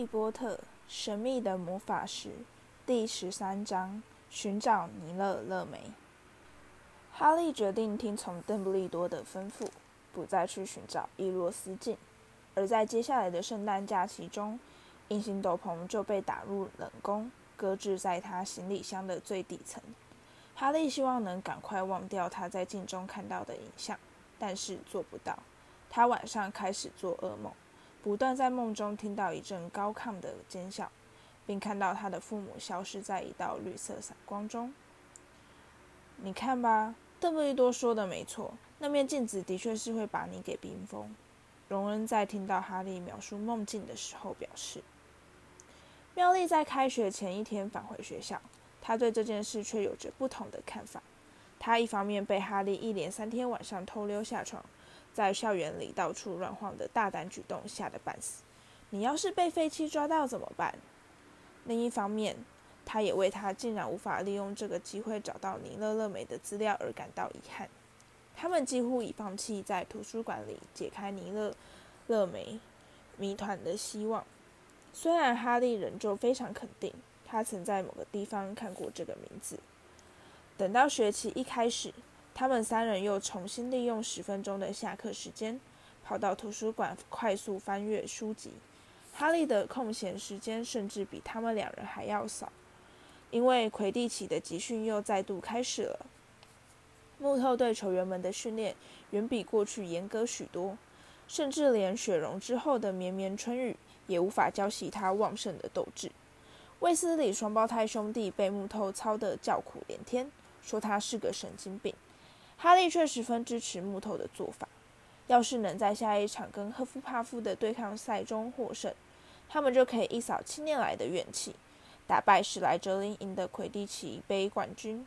利波特：神秘的魔法石》第十三章：寻找尼勒勒梅。哈利决定听从邓布利多的吩咐，不再去寻找伊洛斯镜。而在接下来的圣诞假期中，隐形斗篷就被打入冷宫，搁置在他行李箱的最底层。哈利希望能赶快忘掉他在镜中看到的影像，但是做不到。他晚上开始做噩梦。不断在梦中听到一阵高亢的尖笑，并看到他的父母消失在一道绿色闪光中。你看吧，邓布利多说的没错，那面镜子的确是会把你给冰封。荣恩在听到哈利描述梦境的时候表示，妙丽在开学前一天返回学校，他对这件事却有着不同的看法。他一方面被哈利一连三天晚上偷溜下床。在校园里到处乱晃的大胆举动吓得半死，你要是被废弃抓到怎么办？另一方面，他也为他竟然无法利用这个机会找到尼勒勒梅的资料而感到遗憾。他们几乎已放弃在图书馆里解开尼勒勒梅谜团的希望。虽然哈利仍旧非常肯定，他曾在某个地方看过这个名字。等到学期一开始。他们三人又重新利用十分钟的下课时间，跑到图书馆快速翻阅书籍。哈利的空闲时间甚至比他们两人还要少，因为魁地奇的集训又再度开始了。木头队球员们的训练远比过去严格许多，甚至连雪融之后的绵绵春雨也无法浇熄他旺盛的斗志。卫斯理双胞胎兄弟被木头操得叫苦连天，说他是个神经病。哈利却十分支持木头的做法。要是能在下一场跟赫夫帕夫的对抗赛中获胜，他们就可以一扫七年来的怨气，打败史莱哲林，赢得魁地奇杯冠军。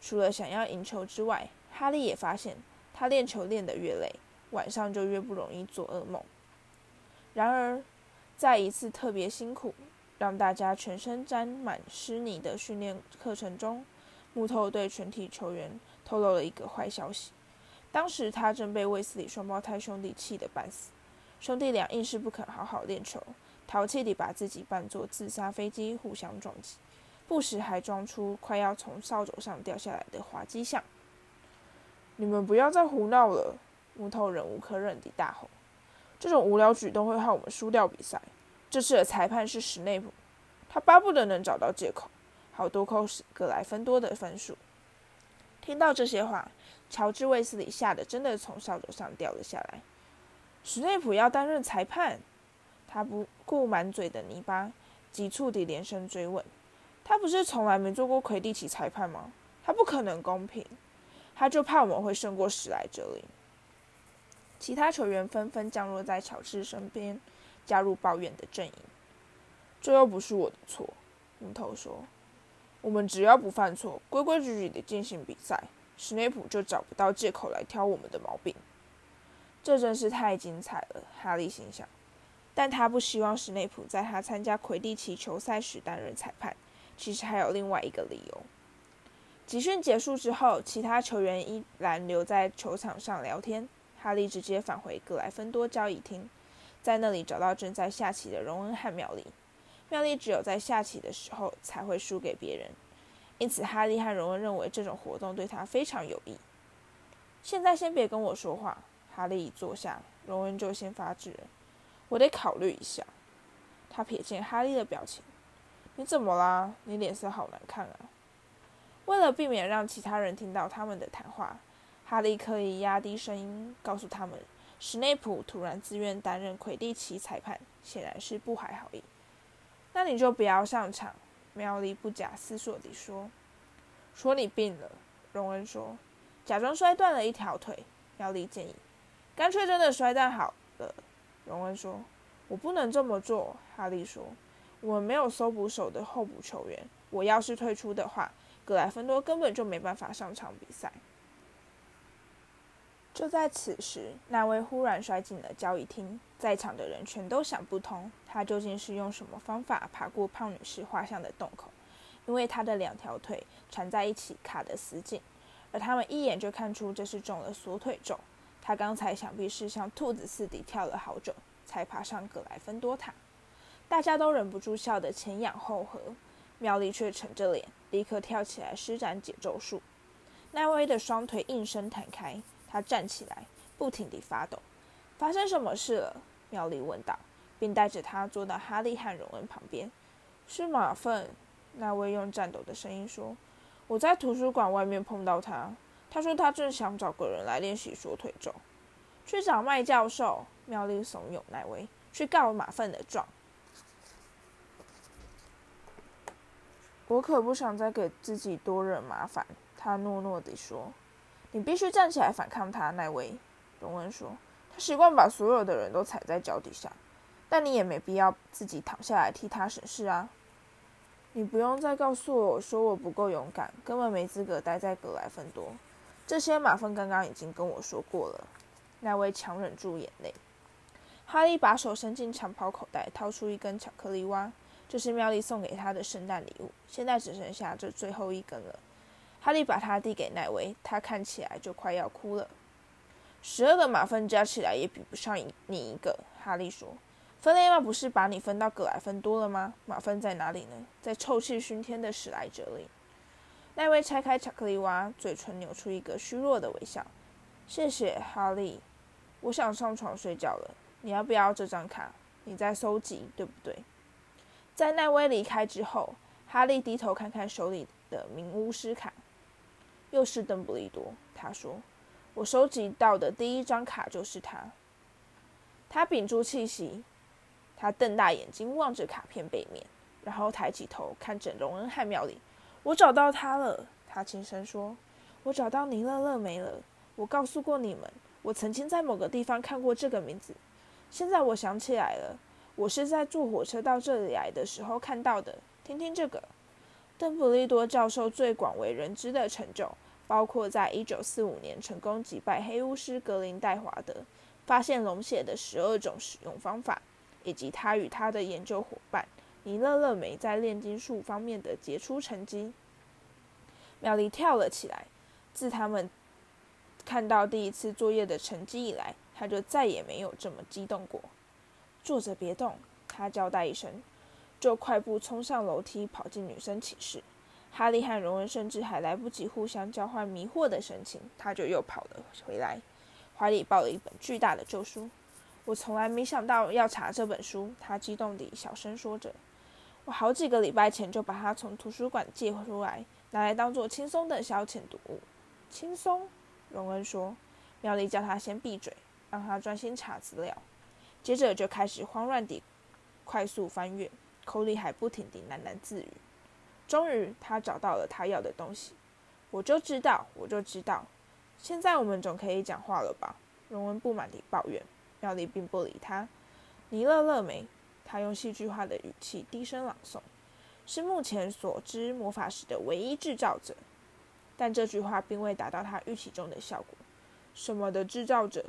除了想要赢球之外，哈利也发现，他练球练得越累，晚上就越不容易做噩梦。然而，在一次特别辛苦、让大家全身沾满湿泥的训练课程中，木头对全体球员。透露了一个坏消息。当时他正被卫斯理双胞胎兄弟气得半死，兄弟俩硬是不肯好好练球，淘气地把自己扮作自杀飞机互相撞击，不时还装出快要从扫帚上掉下来的滑稽相。你们不要再胡闹了！木头忍无可忍地大吼：“这种无聊举动会害我们输掉比赛。这次的裁判是史内普，他巴不得能找到借口，好多扣史格莱芬多的分数。”听到这些话，乔治·卫斯理吓得真的从扫帚上掉了下来。史内普要担任裁判？他不顾满嘴的泥巴，急促地连声追问：“他不是从来没做过魁地奇裁判吗？他不可能公平。他就怕我们会胜过史莱哲林。”其他球员纷纷降落在乔治身边，加入抱怨的阵营。这又不是我的错，木头说。我们只要不犯错，规规矩矩地进行比赛，史内普就找不到借口来挑我们的毛病。这真是太精彩了，哈利心想。但他不希望史内普在他参加魁地奇球赛时担任裁判。其实还有另外一个理由。集训结束之后，其他球员依然留在球场上聊天。哈利直接返回格莱芬多交易厅，在那里找到正在下棋的荣恩和妙丽。妙丽只有在下棋的时候才会输给别人，因此哈利和荣恩认为这种活动对他非常有益。现在先别跟我说话，哈利一坐下，荣恩就先发制人。我得考虑一下。他瞥见哈利的表情，你怎么啦？你脸色好难看啊！为了避免让其他人听到他们的谈话，哈利刻意压低声音告诉他们：史内普突然自愿担任魁地奇裁判，显然是不怀好意。那你就不要上场，妙丽不假思索地说。说你病了，荣恩说。假装摔断了一条腿，妙丽建议。干脆真的摔断好了，荣恩说。我不能这么做，哈利说。我们没有搜捕手的候补球员，我要是退出的话，格莱芬多根本就没办法上场比赛。就在此时，那位忽然摔进了交易厅，在场的人全都想不通，他究竟是用什么方法爬过胖女士画像的洞口，因为他的两条腿缠在一起，卡得死紧，而他们一眼就看出这是中了锁腿咒。他刚才想必是像兔子似的跳了好久，才爬上格莱芬多塔。大家都忍不住笑得前仰后合，妙丽却沉着脸，立刻跳起来施展解咒术。奈威的双腿应声弹开，他站起来，不停地发抖。发生什么事了？妙丽问道，并带着他坐到哈利和荣恩旁边。是马粪。奈威用颤抖的声音说：“我在图书馆外面碰到他，他说他正想找个人来练习说腿咒。去找麦教授。”妙丽怂恿奈威去告马粪的状。我可不想再给自己多惹麻烦。他诺诺地说：“你必须站起来反抗他。”奈威，荣恩说：“他习惯把所有的人都踩在脚底下，但你也没必要自己躺下来替他审视啊。你不用再告诉我说我不够勇敢，根本没资格待在格莱芬多。这些马粪刚刚已经跟我说过了。”奈威强忍住眼泪。哈利把手伸进长袍口袋，掏出一根巧克力蛙，这是妙丽送给他的圣诞礼物，现在只剩下这最后一根了。哈利把它递给奈威，他看起来就快要哭了。十二个马粪加起来也比不上你一个，哈利说。芬雷曼不是把你分到格莱芬多了吗？马芬在哪里呢？在臭气熏天的史莱哲里。奈威拆开巧克力蛙，嘴唇扭出一个虚弱的微笑。谢谢，哈利。我想上床睡觉了。你要不要这张卡？你在搜集，对不对？在奈威离开之后，哈利低头看看手里的名巫师卡。又是邓布利多，他说：“我收集到的第一张卡就是他。”他屏住气息，他瞪大眼睛望着卡片背面，然后抬起头看着荣恩和妙丽。“我找到他了。”他轻声说，“我找到尼勒勒梅了。我告诉过你们，我曾经在某个地方看过这个名字。现在我想起来了，我是在坐火车到这里来的时候看到的。听听这个。”邓布利多教授最广为人知的成就，包括在1945年成功击败黑巫师格林戴华德，发现龙血的十二种使用方法，以及他与他的研究伙伴尼勒勒梅在炼金术方面的杰出成绩。妙丽跳了起来。自他们看到第一次作业的成绩以来，他就再也没有这么激动过。坐着别动，他交代一声。就快步冲上楼梯，跑进女生寝室。哈利和荣恩甚至还来不及互相交换迷惑的神情，他就又跑了回来，怀里抱了一本巨大的旧书。我从来没想到要查这本书，他激动地小声说着。我好几个礼拜前就把它从图书馆借出来，拿来当做轻松的消遣读物。轻松，荣恩说。妙丽叫他先闭嘴，让他专心查资料。接着就开始慌乱地快速翻阅。口里还不停地喃喃自语。终于，他找到了他要的东西。我就知道，我就知道。现在我们总可以讲话了吧？荣恩不满地抱怨。妙丽并不理他。尼勒勒梅，他用戏剧化的语气低声朗诵：“是目前所知魔法石的唯一制造者。”但这句话并未达到他预期中的效果。什么的制造者？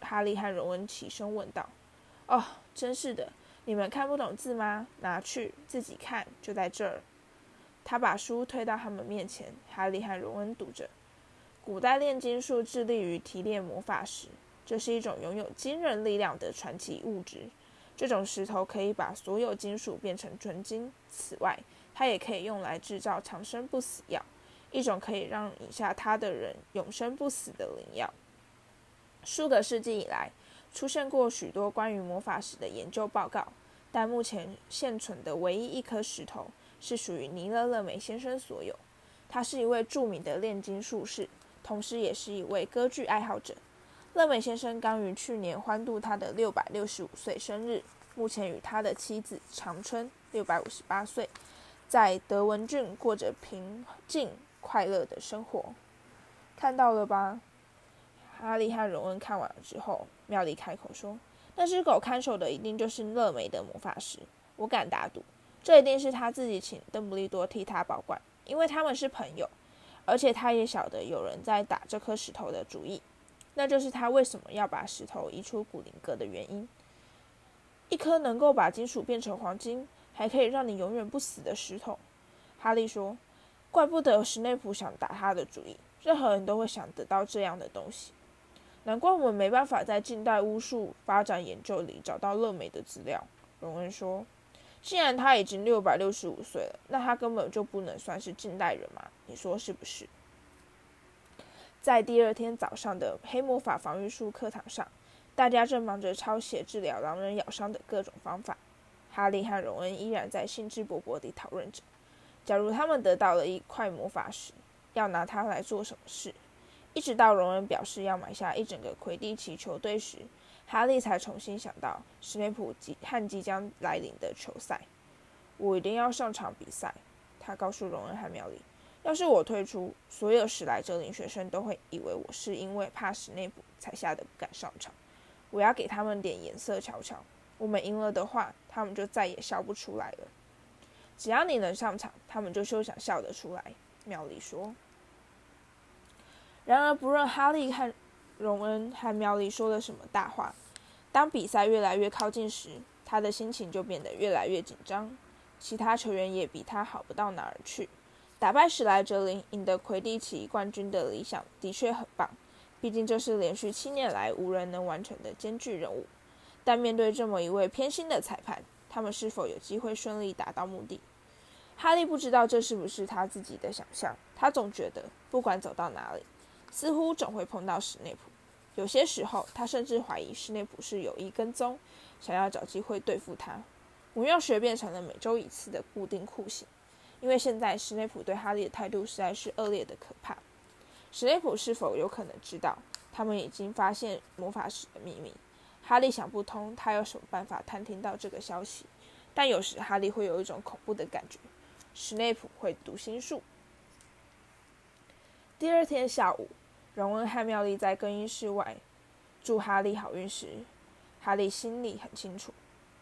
哈利和荣恩齐声问道。“哦，真是的。”你们看不懂字吗？拿去自己看，就在这儿。他把书推到他们面前。哈利和荣恩读着：“古代炼金术致力于提炼魔法石，这是一种拥有惊人力量的传奇物质。这种石头可以把所有金属变成纯金。此外，它也可以用来制造长生不死药，一种可以让饮下它的人永生不死的灵药。数个世纪以来。”出现过许多关于魔法石的研究报告，但目前现存的唯一一颗石头是属于尼勒勒梅先生所有。他是一位著名的炼金术士，同时也是一位歌剧爱好者。勒梅先生刚于去年欢度他的六百六十五岁生日，目前与他的妻子长春六百五十八岁，在德文郡过着平静快乐的生活。看到了吧？哈利和荣恩看完了之后，妙丽开口说：“那只狗看守的一定就是乐梅的魔法师，我敢打赌，这一定是他自己请邓布利多替他保管，因为他们是朋友，而且他也晓得有人在打这颗石头的主意，那就是他为什么要把石头移出古灵阁的原因。一颗能够把金属变成黄金，还可以让你永远不死的石头。”哈利说：“怪不得史内普想打他的主意，任何人都会想得到这样的东西。”难怪我们没办法在近代巫术发展研究里找到乐美的资料。荣恩说：“既然他已经六百六十五岁了，那他根本就不能算是近代人嘛？你说是不是？在第二天早上的黑魔法防御术课堂上，大家正忙着抄写治疗狼人咬伤的各种方法。哈利和荣恩依然在兴致勃勃地讨论着：假如他们得到了一块魔法石，要拿它来做什么事？一直到荣恩表示要买下一整个魁地奇球队时，哈利才重新想到史内普即和即将来临的球赛。我一定要上场比赛，他告诉荣恩和妙丽。要是我退出，所有史莱哲林学生都会以为我是因为怕史内普才吓得不敢上场。我要给他们点颜色瞧瞧。我们赢了的话，他们就再也笑不出来了。只要你能上场，他们就休想笑得出来。妙丽说。然而，不论哈利和荣恩和妙丽说了什么大话，当比赛越来越靠近时，他的心情就变得越来越紧张。其他球员也比他好不到哪儿去。打败史莱哲林，赢得魁地奇冠军的理想的确很棒，毕竟这是连续七年来无人能完成的艰巨任务。但面对这么一位偏心的裁判，他们是否有机会顺利达到目的？哈利不知道这是不是他自己的想象。他总觉得，不管走到哪里，似乎总会碰到史内普。有些时候，他甚至怀疑史内普是有意跟踪，想要找机会对付他。魔药学变成了每周一次的固定酷刑。因为现在史内普对哈利的态度实在是恶劣的可怕。史内普是否有可能知道他们已经发现魔法石的秘密？哈利想不通，他有什么办法探听到这个消息？但有时哈利会有一种恐怖的感觉：史内普会读心术。第二天下午，荣恩和妙丽在更衣室外祝哈利好运时，哈利心里很清楚，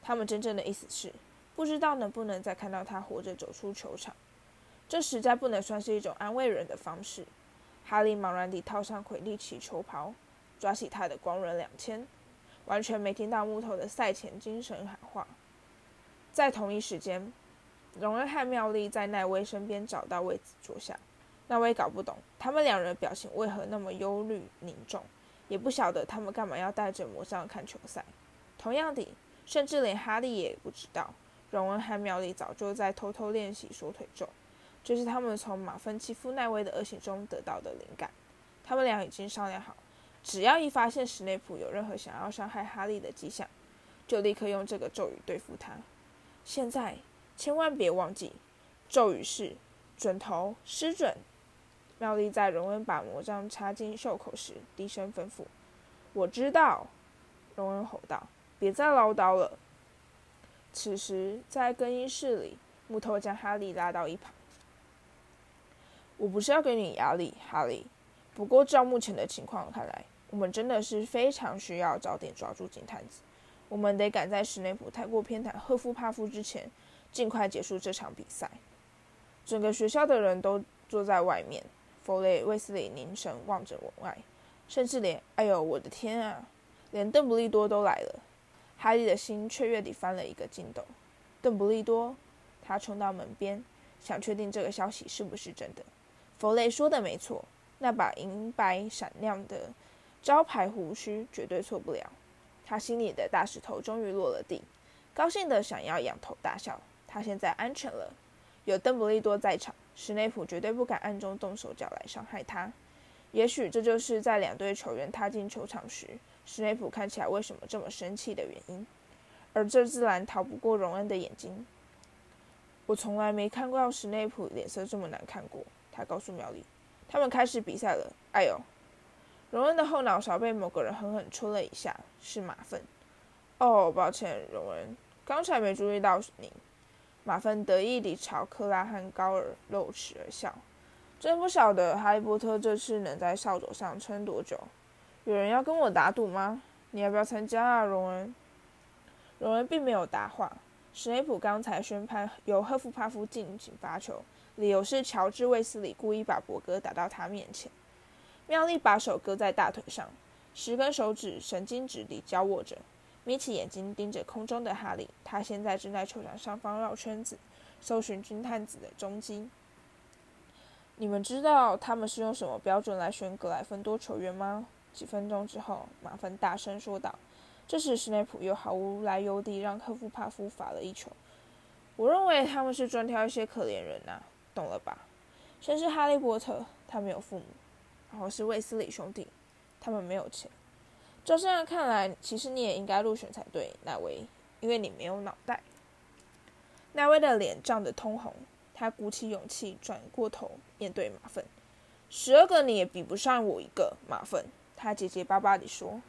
他们真正的意思是。不知道能不能再看到他活着走出球场，这实在不能算是一种安慰人的方式。哈利茫然地套上魁地奇球袍，抓起他的光轮两千，完全没听到木头的赛前精神喊话。在同一时间，荣恩和妙丽在奈威身边找到位子坐下。奈威搞不懂他们两人表情为何那么忧虑凝重，也不晓得他们干嘛要戴着魔杖看球赛。同样的，甚至连哈利也不知道。荣恩和妙丽早就在偷偷练习缩腿咒，这是他们从马芬欺负奈威的恶行中得到的灵感。他们俩已经商量好，只要一发现史内普有任何想要伤害哈利的迹象，就立刻用这个咒语对付他。现在千万别忘记，咒语是“准头失准”。妙丽在荣恩把魔杖插进袖口时低声吩咐：“我知道。”荣恩吼道：“别再唠叨了。”此时，在更衣室里，木头将哈利拉到一旁。我不是要给你压力，哈利。不过，照目前的情况看来，我们真的是非常需要早点抓住金探子。我们得赶在史内普太过偏袒赫夫帕夫之前，尽快结束这场比赛。整个学校的人都坐在外面。弗雷、卫斯理凝神望着门外，甚至连……哎呦，我的天啊！连邓布利多都来了。哈利的心雀跃地翻了一个筋斗。邓布利多，他冲到门边，想确定这个消息是不是真的。弗雷说的没错，那把银白闪亮的招牌胡须绝对错不了。他心里的大石头终于落了地，高兴的想要仰头大笑。他现在安全了，有邓布利多在场，史内普绝对不敢暗中动手脚来伤害他。也许这就是在两队球员踏进球场时。史内普看起来为什么这么生气的原因，而这自然逃不过荣恩的眼睛。我从来没看过史内普脸色这么难看过。他告诉苗丽，他们开始比赛了。哎呦！荣恩的后脑勺被某个人狠狠戳了一下，是马粪。哦，抱歉，荣恩，刚才没注意到你。马粪得意地朝克拉汉高尔露齿而笑。真不晓得哈利波特这次能在扫帚上撑多久。有人要跟我打赌吗？你要不要参加啊，荣恩？荣恩并没有答话。史内普刚才宣判由赫夫帕夫进行发球，理由是乔治·卫斯理故意把博格打到他面前。妙丽把手搁在大腿上，十根手指神经质地交握着，眯起眼睛盯着空中的哈利。他现在正在球场上方绕圈子，搜寻军探子的踪迹。你们知道他们是用什么标准来选格莱芬多球员吗？几分钟之后，马芬大声说道。这时，史内普又毫无来由地让科夫帕夫罚了一球。我认为他们是专挑一些可怜人呐，懂了吧？先是哈利波特，他没有父母；然后是卫斯理兄弟，他们没有钱。照这样看来，其实你也应该入选才对，奈威，因为你没有脑袋。奈威的脸涨得通红，他鼓起勇气转过头面对马粪。十二个你也比不上我一个，马粪。他结结巴巴地说。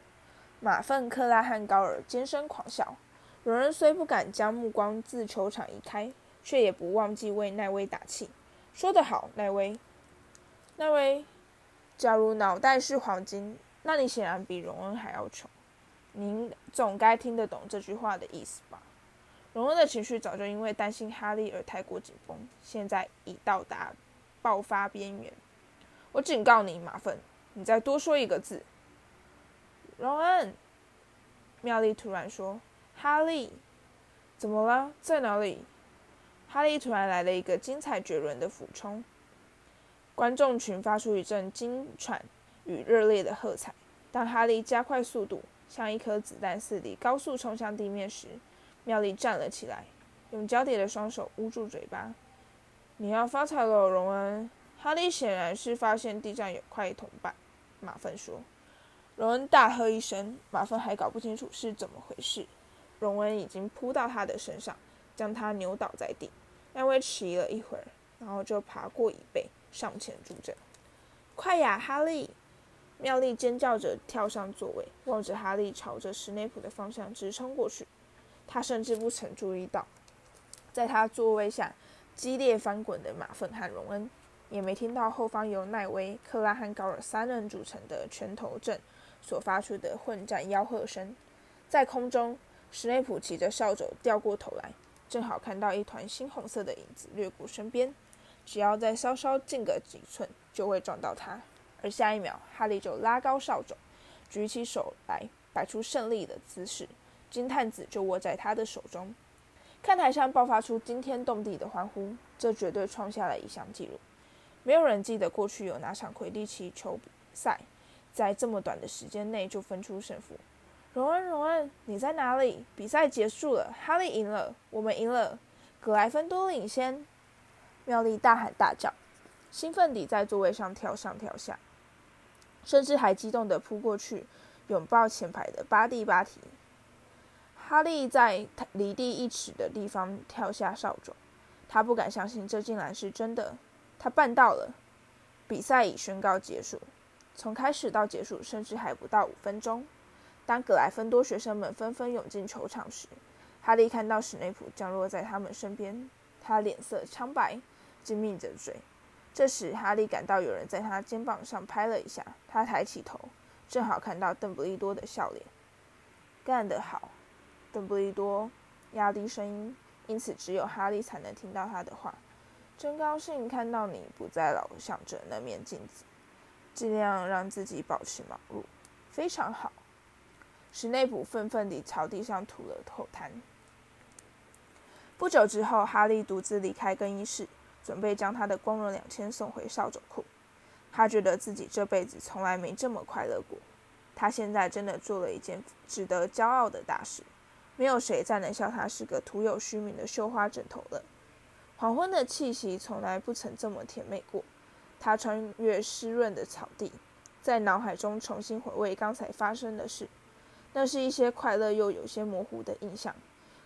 马粪、克拉汉高尔尖声狂笑。有人虽不敢将目光自球场移开，却也不忘记为奈威打气。说得好，奈威。奈威，假如脑袋是黄金，那你显然比荣恩还要穷。您总该听得懂这句话的意思吧？荣恩的情绪早就因为担心哈利而太过紧绷，现在已到达爆发边缘。我警告你，马粪，你再多说一个字。荣恩，妙丽突然说。哈利，怎么了？在哪里？哈利突然来了一个精彩绝伦的俯冲，观众群发出一阵惊喘与热烈的喝彩。当哈利加快速度，像一颗子弹似的高速冲向地面时，妙丽站了起来，用交叠的双手捂住嘴巴。你要发财了，荣恩。哈利显然是发现地上有块铜板。马粪说。荣恩大喝一声，马粪还搞不清楚是怎么回事。荣恩已经扑到他的身上，将他扭倒在地。奈威迟疑了一会儿，然后就爬过椅背，上前助阵。快呀，哈利！妙丽尖叫着跳上座位，望着哈利朝着史内普的方向直冲过去。他甚至不曾注意到，在他座位下激烈翻滚的马粪和荣恩，也没听到后方由奈威、克拉和高尔三人组成的拳头阵所发出的混战吆喝声。在空中。史内普骑着扫帚掉过头来，正好看到一团猩红色的影子掠过身边，只要再稍稍近个几寸，就会撞到他。而下一秒，哈利就拉高扫帚，举起手来，摆出胜利的姿势，金探子就握在他的手中。看台上爆发出惊天动地的欢呼，这绝对创下了一项纪录。没有人记得过去有哪场魁地奇球赛，在这么短的时间内就分出胜负。荣恩，荣恩，你在哪里？比赛结束了，哈利赢了，我们赢了，格莱芬多领先。妙丽大喊大叫，兴奋地在座位上跳上跳下，甚至还激动地扑过去拥抱前排的巴蒂巴提。哈利在离地一尺的地方跳下扫帚，他不敢相信这竟然是真的，他办到了。比赛已宣告结束，从开始到结束，甚至还不到五分钟。当格莱芬多学生们纷纷涌进球场时，哈利看到史内普降落在他们身边，他脸色苍白，紧抿着嘴。这时，哈利感到有人在他肩膀上拍了一下，他抬起头，正好看到邓布利多的笑脸。干得好，邓布利多！压低声音，因此只有哈利才能听到他的话。真高兴看到你不再老想着那面镜子，尽量让自己保持忙碌。非常好。史内普愤愤地朝地上吐了口痰。不久之后，哈利独自离开更衣室，准备将他的光荣两千送回扫帚库。他觉得自己这辈子从来没这么快乐过。他现在真的做了一件值得骄傲的大事。没有谁再能笑他是个徒有虚名的绣花枕头了。黄昏的气息从来不曾这么甜美过。他穿越湿润的草地，在脑海中重新回味刚才发生的事。那是一些快乐又有些模糊的印象。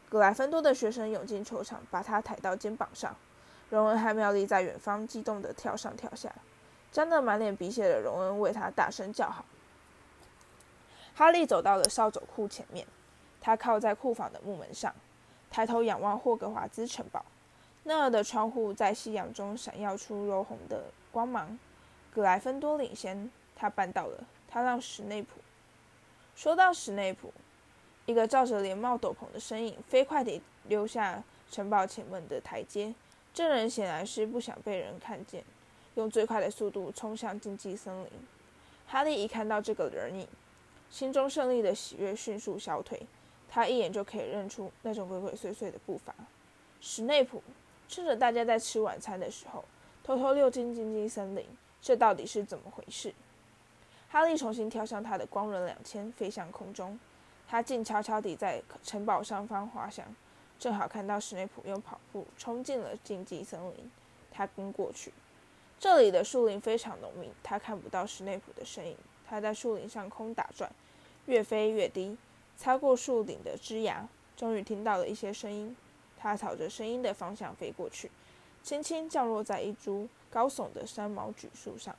格莱芬多的学生涌进球场，把他抬到肩膀上。荣恩和妙丽在远方激动地跳上跳下。沾得满脸鼻血的荣恩为他大声叫好。哈利走到了扫帚库前面，他靠在库房的木门上，抬头仰望霍格华兹城堡。那儿的窗户在夕阳中闪耀出柔红的光芒。格莱芬多领先，他办到了。他让史内普。说到史内普，一个罩着连帽斗篷的身影飞快地溜下城堡前门的台阶。这人显然是不想被人看见，用最快的速度冲向禁忌森林。哈利一看到这个人影，心中胜利的喜悦迅速消退。他一眼就可以认出那种鬼鬼祟祟的步伐。史内普趁着大家在吃晚餐的时候，偷偷溜进禁忌森林，这到底是怎么回事？哈利重新跳上他的光轮两千，飞向空中。他静悄悄地在城堡上方滑翔，正好看到史内普用跑步冲进了禁忌森林。他跟过去，这里的树林非常浓密，他看不到史内普的身影。他在树林上空打转，越飞越低，擦过树顶的枝芽，终于听到了一些声音。他朝着声音的方向飞过去，轻轻降落在一株高耸的山毛榉树上。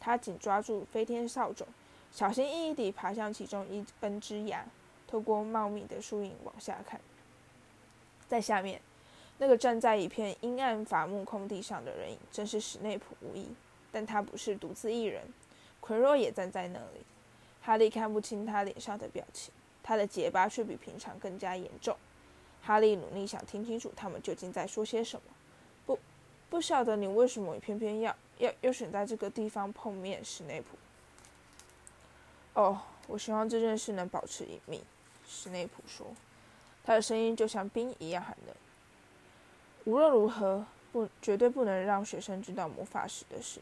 他紧抓住飞天扫帚，小心翼翼地爬向其中一根枝芽，透过茂密的树影往下看，在下面。那个站在一片阴暗伐木空地上的人影，正是史内普无疑。但他不是独自一人，奎若也站在那里。哈利看不清他脸上的表情，他的结巴却比平常更加严重。哈利努力想听清楚他们究竟在说些什么。不，不晓得你为什么偏偏要要要选在这个地方碰面，史内普。哦，我希望这件事能保持隐秘。史内普说，他的声音就像冰一样寒冷。无论如何，不绝对不能让学生知道魔法史的事。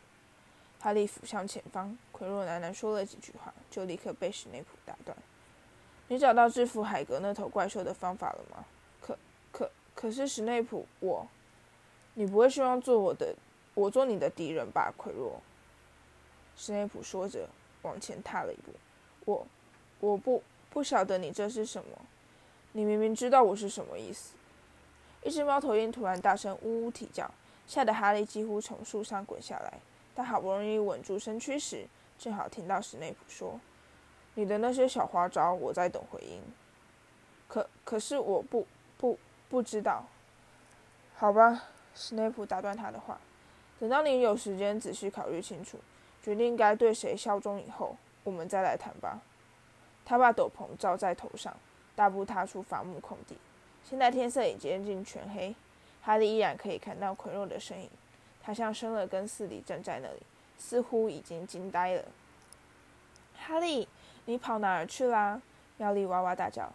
哈利俯向前方，奎若喃喃说了几句话，就立刻被史内普打断：“你找到制服海格那头怪兽的方法了吗？”“可、是，史内普，我……你不会希望做我的，我做你的敌人吧？”奎若。史内普说着，往前踏了一步。“我……我不不晓得你这是什么。你明明知道我是什么意思。”一只猫头鹰突然大声呜呜啼叫，吓得哈利几乎从树上滚下来。他好不容易稳住身躯时，正好听到史内普说：“你的那些小花招，我在等回音。”可可是我不不不知道。好吧，史内普打断他的话：“等到你有时间仔细考虑清楚，决定该对谁效忠以后，我们再来谈吧。”他把斗篷罩在头上，大步踏出伐木空地。现在天色已接近全黑，哈利依然可以看到奎若的身影。他像生了根似的站在那里，似乎已经惊呆了。哈利，你跑哪儿去啦？妙丽哇哇大叫：“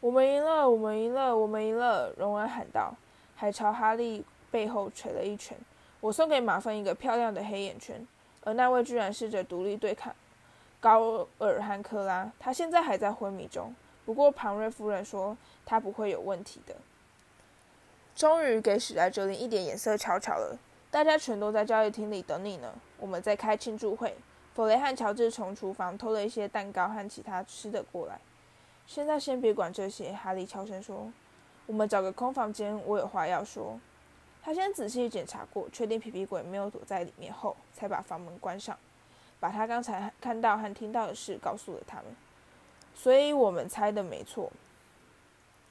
我们赢了！我们赢了！我们赢了！”荣恩喊道，还朝哈利背后捶了一拳。我送给马粪一个漂亮的黑眼圈，而那位居然试着独立对抗高尔汉克拉，他现在还在昏迷中。不过，庞瑞夫人说他不会有问题的。终于给史莱哲林一点颜色瞧瞧了，大家全都在交易厅里等你呢。我们在开庆祝会。弗雷和乔治从厨房偷了一些蛋糕和其他吃的过来。现在先别管这些，哈利悄声说：“我们找个空房间，我有话要说。”他先仔细检查过，确定皮皮鬼没有躲在里面后，才把房门关上，把他刚才看到和听到的事告诉了他们。所以我们猜的没错，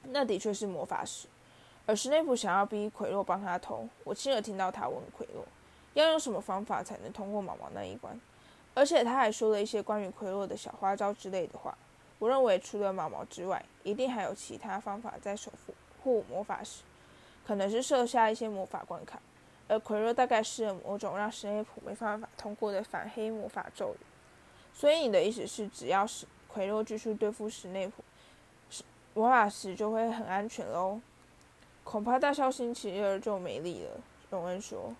那的确是魔法石。而史内普想要逼奎洛帮他偷，我亲耳听到他问奎洛要用什么方法才能通过毛毛那一关，而且他还说了一些关于奎洛的小花招之类的话。我认为除了毛毛之外，一定还有其他方法在守护魔法师，可能是设下一些魔法关卡，而奎洛大概是某种让史内普没办法通过的反黑魔法咒语。所以你的意思是，只要是奎洛继续对付史内普，魔法师就会很安全喽。恐怕大笑星期二就没力了。荣恩说。